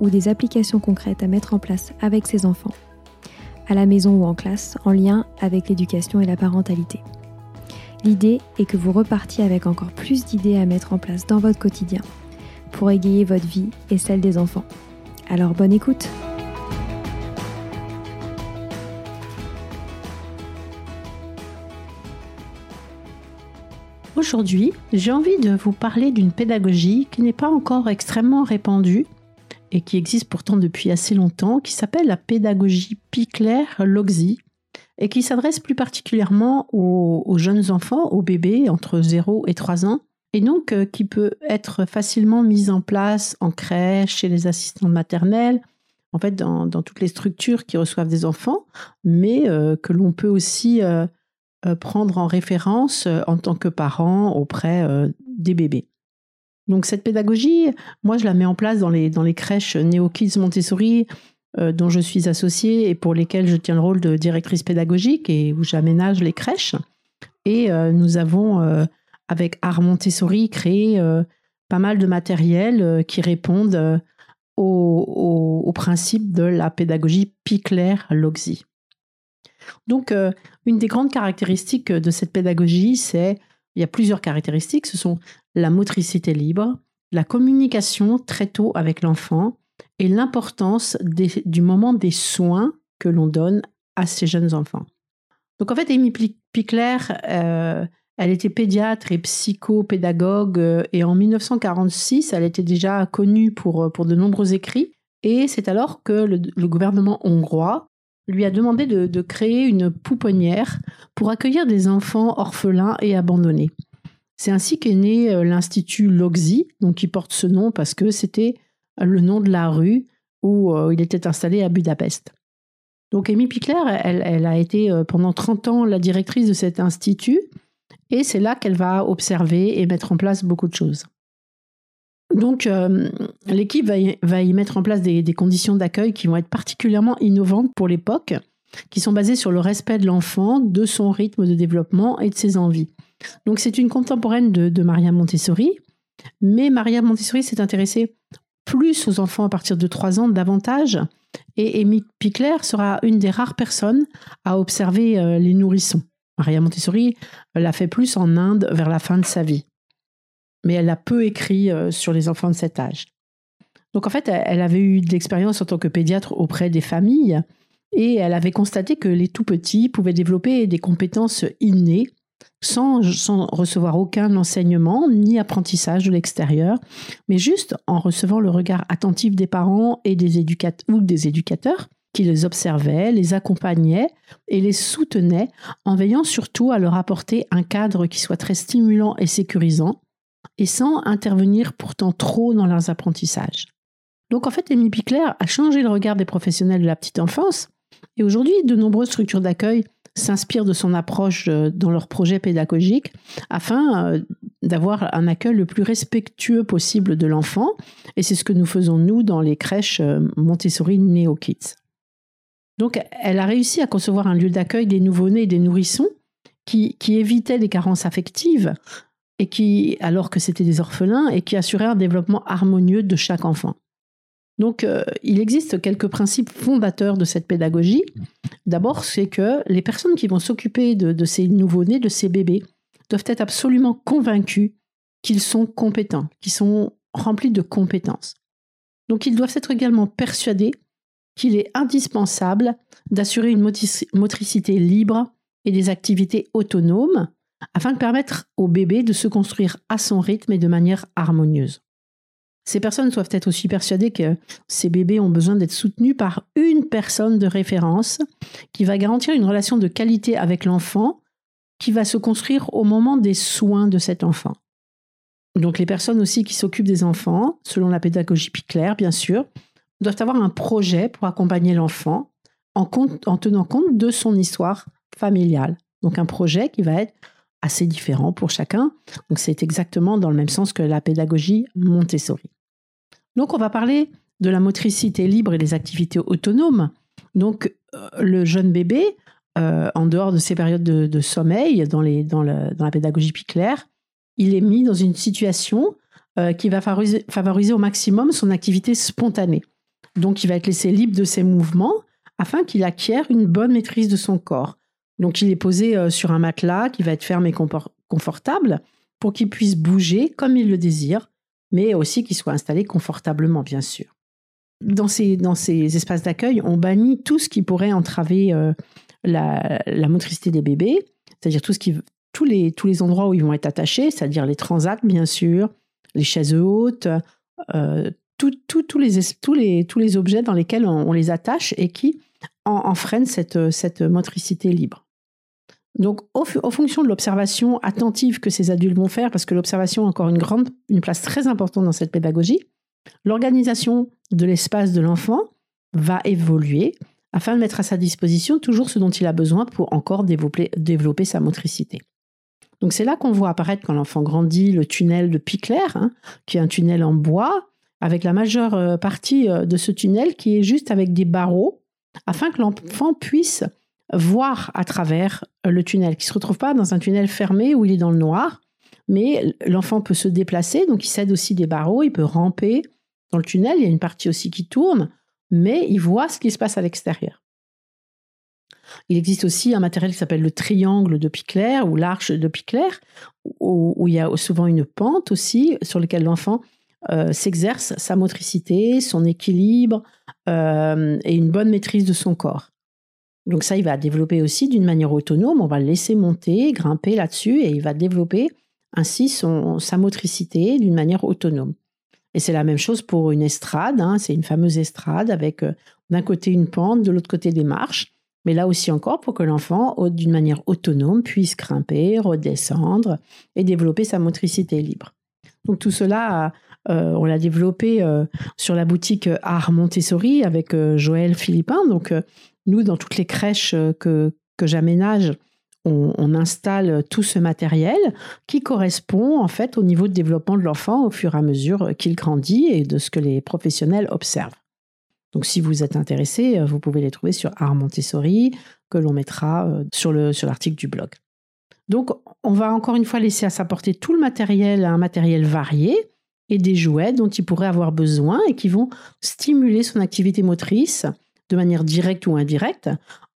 ou des applications concrètes à mettre en place avec ses enfants, à la maison ou en classe, en lien avec l'éducation et la parentalité. L'idée est que vous repartiez avec encore plus d'idées à mettre en place dans votre quotidien pour égayer votre vie et celle des enfants. Alors bonne écoute Aujourd'hui, j'ai envie de vous parler d'une pédagogie qui n'est pas encore extrêmement répandue et qui existe pourtant depuis assez longtemps, qui s'appelle la pédagogie Pickler-Logsy et qui s'adresse plus particulièrement aux, jeunes enfants, aux bébés entre 0 et 3 ans, et donc euh, qui peut être facilement mise en place en crèche, chez les assistants maternelles, en fait dans, toutes les structures qui reçoivent des enfants, mais euh, que l'on peut aussi euh, prendre en référence en tant que parent auprès des bébés. Donc cette pédagogie, moi je la mets en place dans les, crèches Neo Kids Montessori euh, dont je suis associée et pour lesquelles je tiens le rôle de directrice pédagogique et où j'aménage les crèches. Et euh, nous avons, euh, avec Art Montessori, créé pas mal de matériel qui répondent au, au, principe de la pédagogie Pickler-Logsy. Donc, une des grandes caractéristiques de cette pédagogie, c'est il y a plusieurs caractéristiques. Ce sont la motricité libre, la communication très tôt avec l'enfant et l'importance du moment des soins que l'on donne à ces jeunes enfants. Donc en fait, Amy Pickler, euh, elle était pédiatre et psychopédagogue euh, et en 1946, elle était déjà connue pour, pour de nombreux écrits. Et c'est alors que le, gouvernement hongrois lui a demandé de, créer une pouponnière pour accueillir des enfants orphelins et abandonnés. C'est ainsi qu'est né euh, l'Institut Logsy, donc qui porte ce nom parce que c'était le nom de la rue où euh, il était installé à Budapest. Donc Amy Pickler, elle, a été euh, pendant 30 ans la directrice de cet institut et c'est là qu'elle va observer et mettre en place beaucoup de choses. Donc, euh, l'équipe va, y mettre en place des, conditions d'accueil qui vont être particulièrement innovantes pour l'époque, qui sont basées sur le respect de l'enfant, de son rythme de développement et de ses envies. Donc, c'est une contemporaine de, Maria Montessori, mais Maria Montessori s'est intéressée plus aux enfants à partir de 3 ans davantage, et Amy Pickler sera une des rares personnes à observer euh, les nourrissons. Maria Montessori l'a fait plus en Inde vers la fin de sa vie. Mais elle a peu écrit euh, sur les enfants de cet âge. Donc en fait, elle avait eu de l'expérience en tant que pédiatre auprès des familles. Et elle avait constaté que les tout petits pouvaient développer des compétences innées sans, recevoir aucun enseignement ni apprentissage de l'extérieur, mais juste en recevant le regard attentif des parents et des éducateurs ou des éducateurs qui les observaient, les accompagnaient et les soutenaient en veillant surtout à leur apporter un cadre qui soit très stimulant et sécurisant et sans intervenir pourtant trop dans leurs apprentissages. Donc en fait, Amy Pickler a changé le regard des professionnels de la petite enfance et aujourd'hui, de nombreuses structures d'accueil s'inspirent de son approche euh, dans leurs projets pédagogiques afin euh, d'avoir un accueil le plus respectueux possible de l'enfant. Et c'est ce que nous faisons, nous, dans les crèches euh, Montessori Neo Kids. Donc, elle a réussi à concevoir un lieu d'accueil des nouveau-nés et des nourrissons qui, qui évitaient les carences affectives et qui, alors que c'était des orphelins, et qui assuraient un développement harmonieux de chaque enfant. Donc, euh, il existe quelques principes fondateurs de cette pédagogie. D'abord, c'est que les personnes qui vont s'occuper de, ces nouveaux-nés, de ces bébés, doivent être absolument convaincus qu'ils sont compétents, qu'ils sont remplis de compétences. Donc, ils doivent être également persuadés qu'il est indispensable d'assurer une motricité libre et des activités autonomes afin de permettre au bébé de se construire à son rythme et de manière harmonieuse. Ces personnes doivent être aussi persuadées que ces bébés ont besoin d'être soutenus par une personne de référence qui va garantir une relation de qualité avec l'enfant qui va se construire au moment des soins de cet enfant. Donc les personnes aussi qui s'occupent des enfants, selon la pédagogie Picler bien sûr, doivent avoir un projet pour accompagner l'enfant en, en tenant compte de son histoire familiale. Donc un projet qui va être assez différent pour chacun. Donc c'est exactement dans le même sens que la pédagogie Montessori. Donc on va parler de la motricité libre et des activités autonomes. Donc euh, le jeune bébé, euh, en dehors de ses périodes de, sommeil, dans, la pédagogie Picler, il est mis dans une situation euh, qui va favoriser, favoriser, au maximum son activité spontanée. Donc il va être laissé libre de ses mouvements afin qu'il acquiert une bonne maîtrise de son corps. Donc il est posé sur un matelas qui va être ferme et confortable pour qu'il puisse bouger comme il le désire mais aussi qu'ils soient installés confortablement, bien sûr. Dans ces, dans ces espaces d'accueil, on bannit tout ce qui pourrait entraver euh, la, motricité des bébés, c'est-à-dire tout ce qui, tous, les, tous les endroits où ils vont être attachés, c'est-à-dire les transats, bien sûr, les chaises hautes, euh, tous, les, tous, les, tous les objets dans lesquels on, les attache et qui en, freinent cette, cette motricité libre. Donc, en fonction de l'observation attentive que ces adultes vont faire, parce que l'observation a encore une grande, une place très importante dans cette pédagogie, l'organisation de l'espace de l'enfant va évoluer afin de mettre à sa disposition toujours ce dont il a besoin pour encore développer, développer sa motricité. Donc c'est là qu'on voit apparaître quand l'enfant grandit le tunnel de Picler, hein, qui est un tunnel en bois, avec la majeure euh, partie euh, de ce tunnel qui est juste avec des barreaux, afin que l'enfant puisse voir à travers euh, le tunnel, qui ne se retrouve pas dans un tunnel fermé où il est dans le noir, mais l'enfant peut se déplacer, donc il cède aussi des barreaux, il peut ramper dans le tunnel, il y a une partie aussi qui tourne, mais il voit ce qui se passe à l'extérieur. Il existe aussi un matériel qui s'appelle le triangle de Picler ou l'arche de Picler, où, il y a souvent une pente aussi sur laquelle l'enfant euh, s'exerce sa motricité, son équilibre euh, et une bonne maîtrise de son corps. Donc ça, il va développer aussi d'une manière autonome. On va le laisser monter, grimper là-dessus et il va développer ainsi son, sa motricité d'une manière autonome. Et c'est la même chose pour une estrade. Hein. C'est une fameuse estrade avec euh, d'un côté une pente, de l'autre côté des marches. Mais là aussi encore pour que l'enfant, d'une manière autonome, puisse grimper, redescendre et développer sa motricité libre. Donc tout cela, euh, on l'a développé euh, sur la boutique Art Montessori avec Joël Philippin. Donc nous, dans toutes les crèches euh, que, j'aménage, on, installe tout ce matériel qui correspond en fait au niveau de développement de l'enfant au fur et à mesure qu'il grandit et de ce que les professionnels observent. Donc si vous êtes intéressé, euh, vous pouvez les trouver sur Art Montessori, que l'on mettra euh, sur l'article du blog. Donc on va encore une fois laisser à sa portée tout le matériel, un matériel varié et des jouets dont il pourrait avoir besoin et qui vont stimuler son activité motrice de manière directe ou indirecte,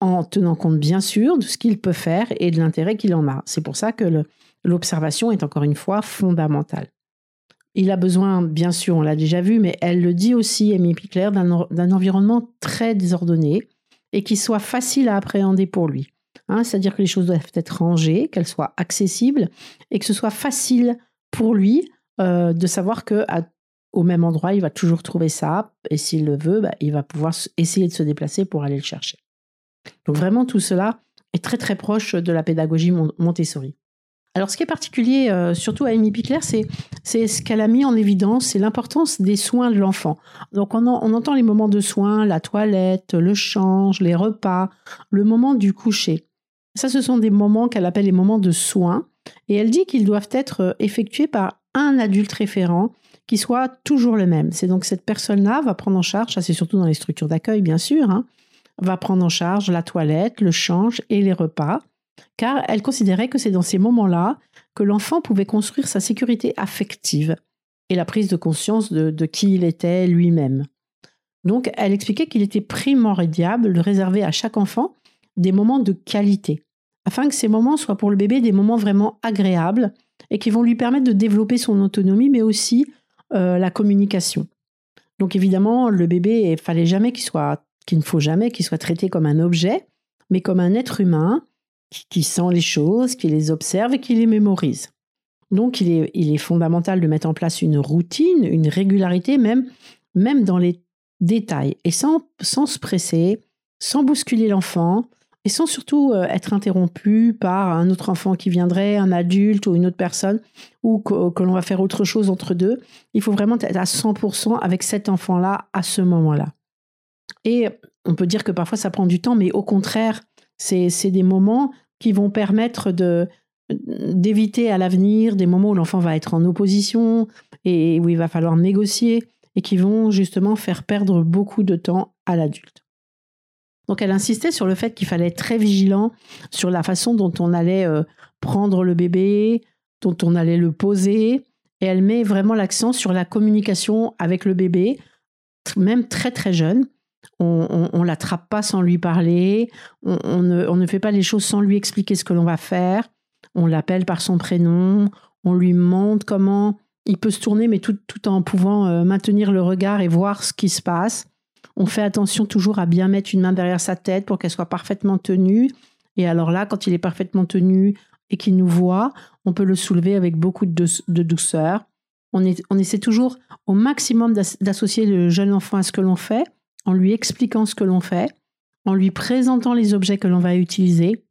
en tenant compte bien sûr de ce qu'il peut faire et de l'intérêt qu'il en a. C'est pour ça que l'observation est encore une fois fondamentale. Il a besoin, bien sûr, on l'a déjà vu, mais elle le dit aussi, Amy Pickler, d'un environnement très désordonné et qui soit facile à appréhender pour lui. Hein, c'est-à-dire que les choses doivent être rangées, qu'elles soient accessibles et que ce soit facile pour lui euh, de savoir que au même endroit, il va toujours trouver ça, et s'il le veut, bah, il va pouvoir essayer de se déplacer pour aller le chercher. Donc vraiment, tout cela est très très proche de la pédagogie Montessori. Alors ce qui est particulier, euh, surtout à Amy Pickler, c'est, ce qu'elle a mis en évidence, c'est l'importance des soins de l'enfant. Donc on, entend les moments de soins, la toilette, le change, les repas, le moment du coucher. Ça, ce sont des moments qu'elle appelle les moments de soins, et elle dit qu'ils doivent être euh, effectués par un adulte référent qui soit toujours le même. C'est donc cette personne-là va prendre en charge, ça c'est surtout dans les structures d'accueil bien sûr, hein, va prendre en charge la toilette, le change et les repas. car elle considérait que c'est dans ces moments-là que l'enfant pouvait construire sa sécurité affective et la prise de conscience de, qui il était lui-même. Donc, elle expliquait qu'il était primordial de réserver à chaque enfant des moments de qualité, afin que ces moments soient pour le bébé des moments vraiment agréables et qui vont lui permettre de développer son autonomie, mais aussi euh, la communication. Donc évidemment, le bébé, il fallait jamais qu'il soit, qu'il ne faut jamais qu'il soit traité comme un objet, mais comme un être humain qui, sent les choses, qui les observe et qui les mémorise. Donc il est, fondamental de mettre en place une routine, une régularité, même, même dans les détails, et sans se presser, sans bousculer l'enfant, et sans surtout euh, être interrompu par un autre enfant qui viendrait, un adulte ou une autre personne, ou que, l'on va faire autre chose entre deux. Il faut vraiment être à 100% avec cet enfant-là à ce moment-là. Et on peut dire que parfois ça prend du temps, mais au contraire, c'est des moments qui vont permettre de d'éviter à l'avenir des moments où l'enfant va être en opposition et où il va falloir négocier et qui vont justement faire perdre beaucoup de temps à l'adulte. Donc elle insistait sur le fait qu'il fallait être très vigilant sur la façon dont on allait euh, prendre le bébé, dont on allait le poser, et elle met vraiment l'accent sur la communication avec le bébé, même très très jeune, on, on, l'attrape pas sans lui parler, on, ne, fait pas les choses sans lui expliquer ce que l'on va faire, on l'appelle par son prénom, on lui montre comment il peut se tourner, mais tout, en pouvant euh, maintenir le regard et voir ce qui se passe. On fait attention toujours à bien mettre une main derrière sa tête pour qu'elle soit parfaitement tenue. Et alors là, quand il est parfaitement tenu et qu'il nous voit, on peut le soulever avec beaucoup de, douceur. On, on essaie toujours au maximum d'associer le jeune enfant à ce que l'on fait en lui expliquant ce que l'on fait, en lui présentant les objets que l'on va utiliser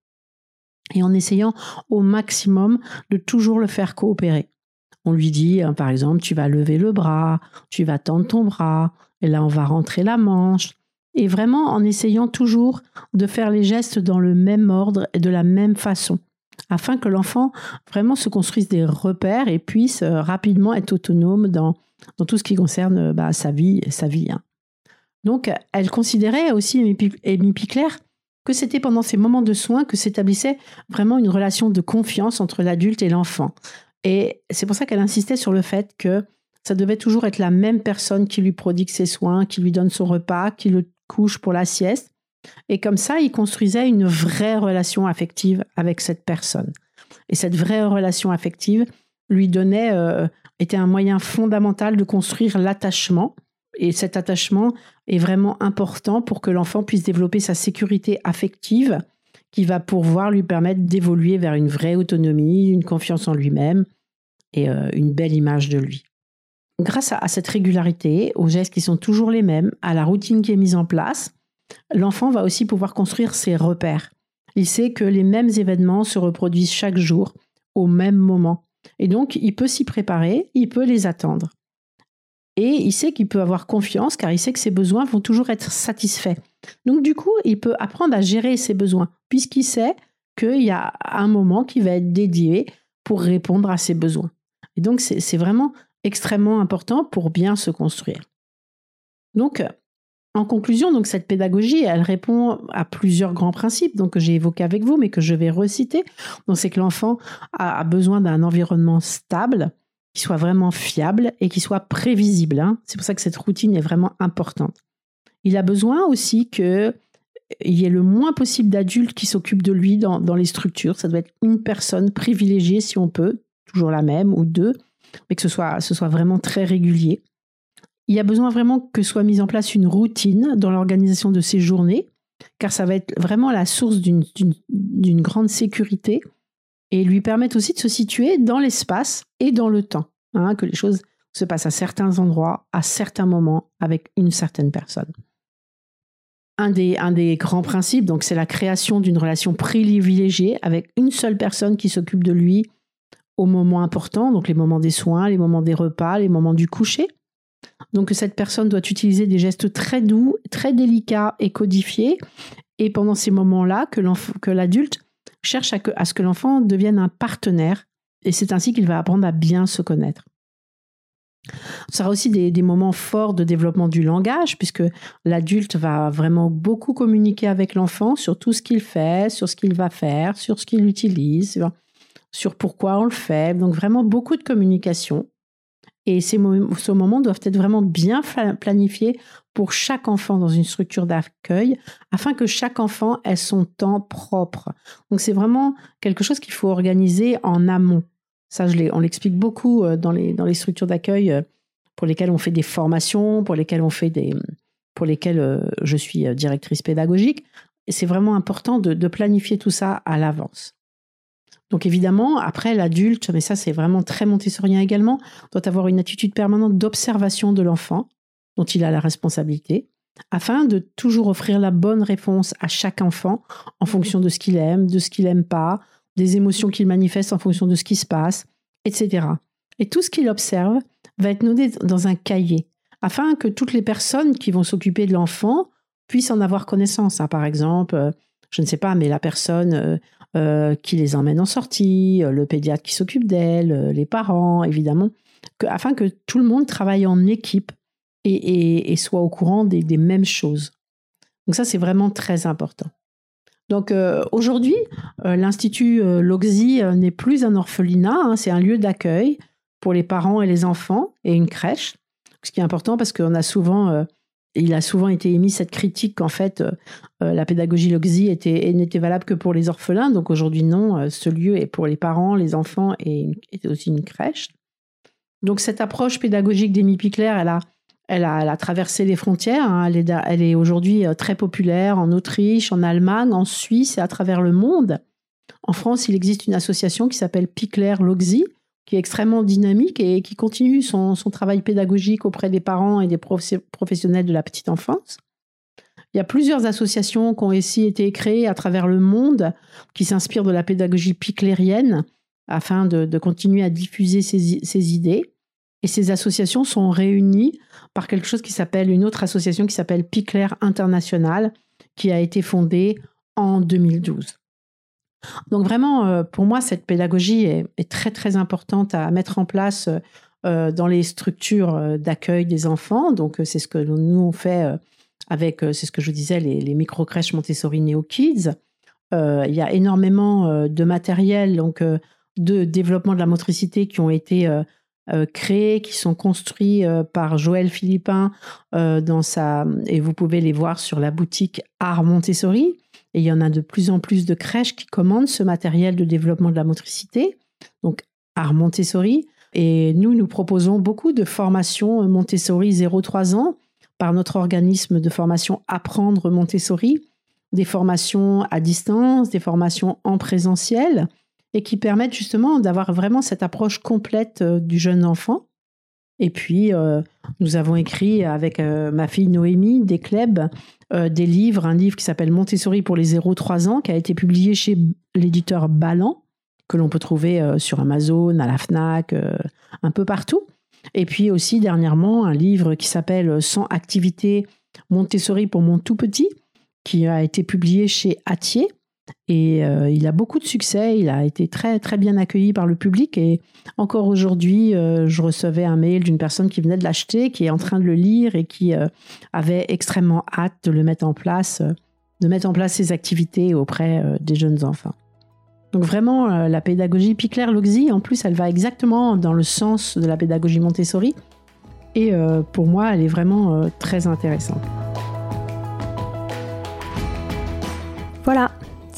et en essayant au maximum de toujours le faire coopérer. On lui dit, hein, par exemple, tu vas lever le bras, tu vas tendre ton bras, et là on va rentrer la manche. Et vraiment en essayant toujours de faire les gestes dans le même ordre et de la même façon, afin que l'enfant vraiment se construise des repères et puisse euh, rapidement être autonome dans, dans tout ce qui concerne bah, sa vie, sa vie. Hein. Donc, elle considérait aussi, Amy Pickler, que c'était pendant ces moments de soins que s'établissait vraiment une relation de confiance entre l'adulte et l'enfant. Et c'est pour ça qu'elle insistait sur le fait que ça devait toujours être la même personne qui lui prodigue ses soins, qui lui donne son repas, qui le couche pour la sieste. Et comme ça, il construisait une vraie relation affective avec cette personne. Et cette vraie relation affective lui donnait, euh, était un moyen fondamental de construire l'attachement et cet attachement est vraiment important pour que l'enfant puisse développer sa sécurité affective qui va pouvoir lui permettre d'évoluer vers une vraie autonomie, une confiance en lui-même et euh, une belle image de lui. Grâce à, cette régularité, aux gestes qui sont toujours les mêmes, à la routine qui est mise en place, l'enfant va aussi pouvoir construire ses repères. Il sait que les mêmes événements se reproduisent chaque jour, au même moment. Et donc, il peut s'y préparer, il peut les attendre. Et il sait qu'il peut avoir confiance car il sait que ses besoins vont toujours être satisfaits. Donc du coup, il peut apprendre à gérer ses besoins puisqu'il sait qu'il y a un moment qui va être dédié pour répondre à ses besoins. Et donc c'est vraiment extrêmement important pour bien se construire. Donc en conclusion, donc cette pédagogie, elle répond à plusieurs grands principes donc que j'ai évoqués avec vous, mais que je vais reciter. C'est que l'enfant a besoin d'un environnement stable, qui soit vraiment fiable et qui soit prévisible. Hein. C'est pour ça que cette routine est vraiment importante. Il a besoin aussi qu'il y ait le moins possible d'adultes qui s'occupent de lui dans, les structures. Ça doit être une personne privilégiée si on peut, toujours la même ou deux, mais que ce soit, ce soit vraiment très régulier. Il y a besoin vraiment que soit mise en place une routine dans l'organisation de ces journées, car ça va être vraiment la source d'une grande sécurité et lui permettent aussi de se situer dans l'espace et dans le temps, hein, que les choses se passent à certains endroits, à certains moments, avec une certaine personne. Un des, un des grands principes, donc, c'est la création d'une relation privilégiée avec une seule personne qui s'occupe de lui au moment important, donc les moments des soins, les moments des repas, les moments du coucher. Donc cette personne doit utiliser des gestes très doux, très délicats et codifiés. Et pendant ces moments-là, que l'adulte cherche à, ce que l'enfant devienne un partenaire et c'est ainsi qu'il va apprendre à bien se connaître. Ce sera aussi des, moments forts de développement du langage, puisque l'adulte va vraiment beaucoup communiquer avec l'enfant sur tout ce qu'il fait, sur ce qu'il va faire, sur ce qu'il utilise, pourquoi on le fait. Donc vraiment beaucoup de communication. Et ces, moments doivent être vraiment bien planifiés pour chaque enfant dans une structure d'accueil, afin que chaque enfant ait son temps propre. Donc c'est vraiment quelque chose qu'il faut organiser en amont. Ça, on l'explique beaucoup euh, dans les, structures d'accueil euh, pour lesquelles on fait des formations, pour lesquelles on fait des, pour lesquelles euh, je suis directrice pédagogique. C'est vraiment important de planifier tout ça à l'avance. Donc évidemment, après l'adulte, mais ça c'est vraiment très montessorien également, doit avoir une attitude permanente d'observation de l'enfant dont il a la responsabilité, afin de toujours offrir la bonne réponse à chaque enfant en fonction de ce qu'il aime, de ce qu'il n'aime pas, des émotions qu'il manifeste en fonction de ce qui se passe, etc. Et tout ce qu'il observe va être noté dans un cahier, afin que toutes les personnes qui vont s'occuper de l'enfant puissent en avoir connaissance. Hein. Par exemple, euh, je ne sais pas, mais la personne euh, qui les emmène en sortie, euh, le pédiatre qui s'occupe d'elles, euh, les parents, évidemment, afin que tout le monde travaille en équipe et, soit au courant des, mêmes choses. Donc ça, c'est vraiment très important. Donc aujourd'hui, l'Institut Loxy n'est plus un orphelinat, hein, c'est un lieu d'accueil pour les parents et les enfants et une crèche. Ce qui est important parce qu'on a souvent il a souvent été émis cette critique qu'en fait, euh, euh, la pédagogie LOXI était, n'était valable que pour les orphelins. Donc aujourd'hui, non, euh, ce lieu est pour les parents, les enfants et est aussi une crèche. Donc cette approche pédagogique d'Amy Pickler, elle a, elle, a, traversé les frontières. Hein. Elle est, elle est aujourd'hui très populaire en Autriche, en Allemagne, en Suisse et à travers le monde. En France, il existe une association qui s'appelle Pickler LOXI, qui est extrêmement dynamique et qui continue son, travail pédagogique auprès des parents et des professionnels de la petite enfance. Il y a plusieurs associations qui ont aussi été créées à travers le monde qui s'inspirent de la pédagogie piclérienne afin de, continuer à diffuser ces, idées. Et ces associations sont réunies par quelque chose qui s'appelle une autre association qui s'appelle Picler International, qui a été fondée en 2012. Donc vraiment, euh, pour moi, cette pédagogie est, très très importante à mettre en place euh, dans les structures euh, d'accueil des enfants. Donc c'est ce que nous on fait avec, c'est ce que je vous disais, les, les micro-crèches Montessori Neo Kids. il y a énormément de matériel, donc de développement de la motricité qui ont été créés, qui sont construits par Joël Philippin dans sa, et vous pouvez les voir sur la boutique Art Montessori. Et il y en a de plus en plus de crèches qui commandent ce matériel de développement de la motricité, donc Art Montessori. Et nous, nous proposons beaucoup de formations Montessori 0-3 ans par notre organisme de formation Apprendre Montessori, des formations à distance, des formations en présentiel, et qui permettent justement d'avoir vraiment cette approche complète euh, du jeune enfant. Et puis, euh, nous avons écrit avec euh, ma fille Noémie des clubs des livres, un livre qui s'appelle Montessori pour les 0-3 ans, qui a été publié chez l'éditeur Ballant, que l'on peut trouver sur Amazon, à la FNAC, un peu partout. Et puis aussi dernièrement, un livre qui s'appelle 100 activités Montessori pour mon tout petit, qui a été publié chez Atier et euh, il a beaucoup de succès, il a été très très bien accueilli par le public et encore aujourd'hui, euh, je recevais un mail d'une personne qui venait de l'acheter, qui est en train de le lire et qui euh, avait extrêmement hâte de le mettre en place, de mettre en place ses activités auprès des jeunes enfants. Donc vraiment, la pédagogie Picler Loxy, en plus, elle va exactement dans le sens de la pédagogie Montessori et pour moi, elle est vraiment très intéressante. Voilà,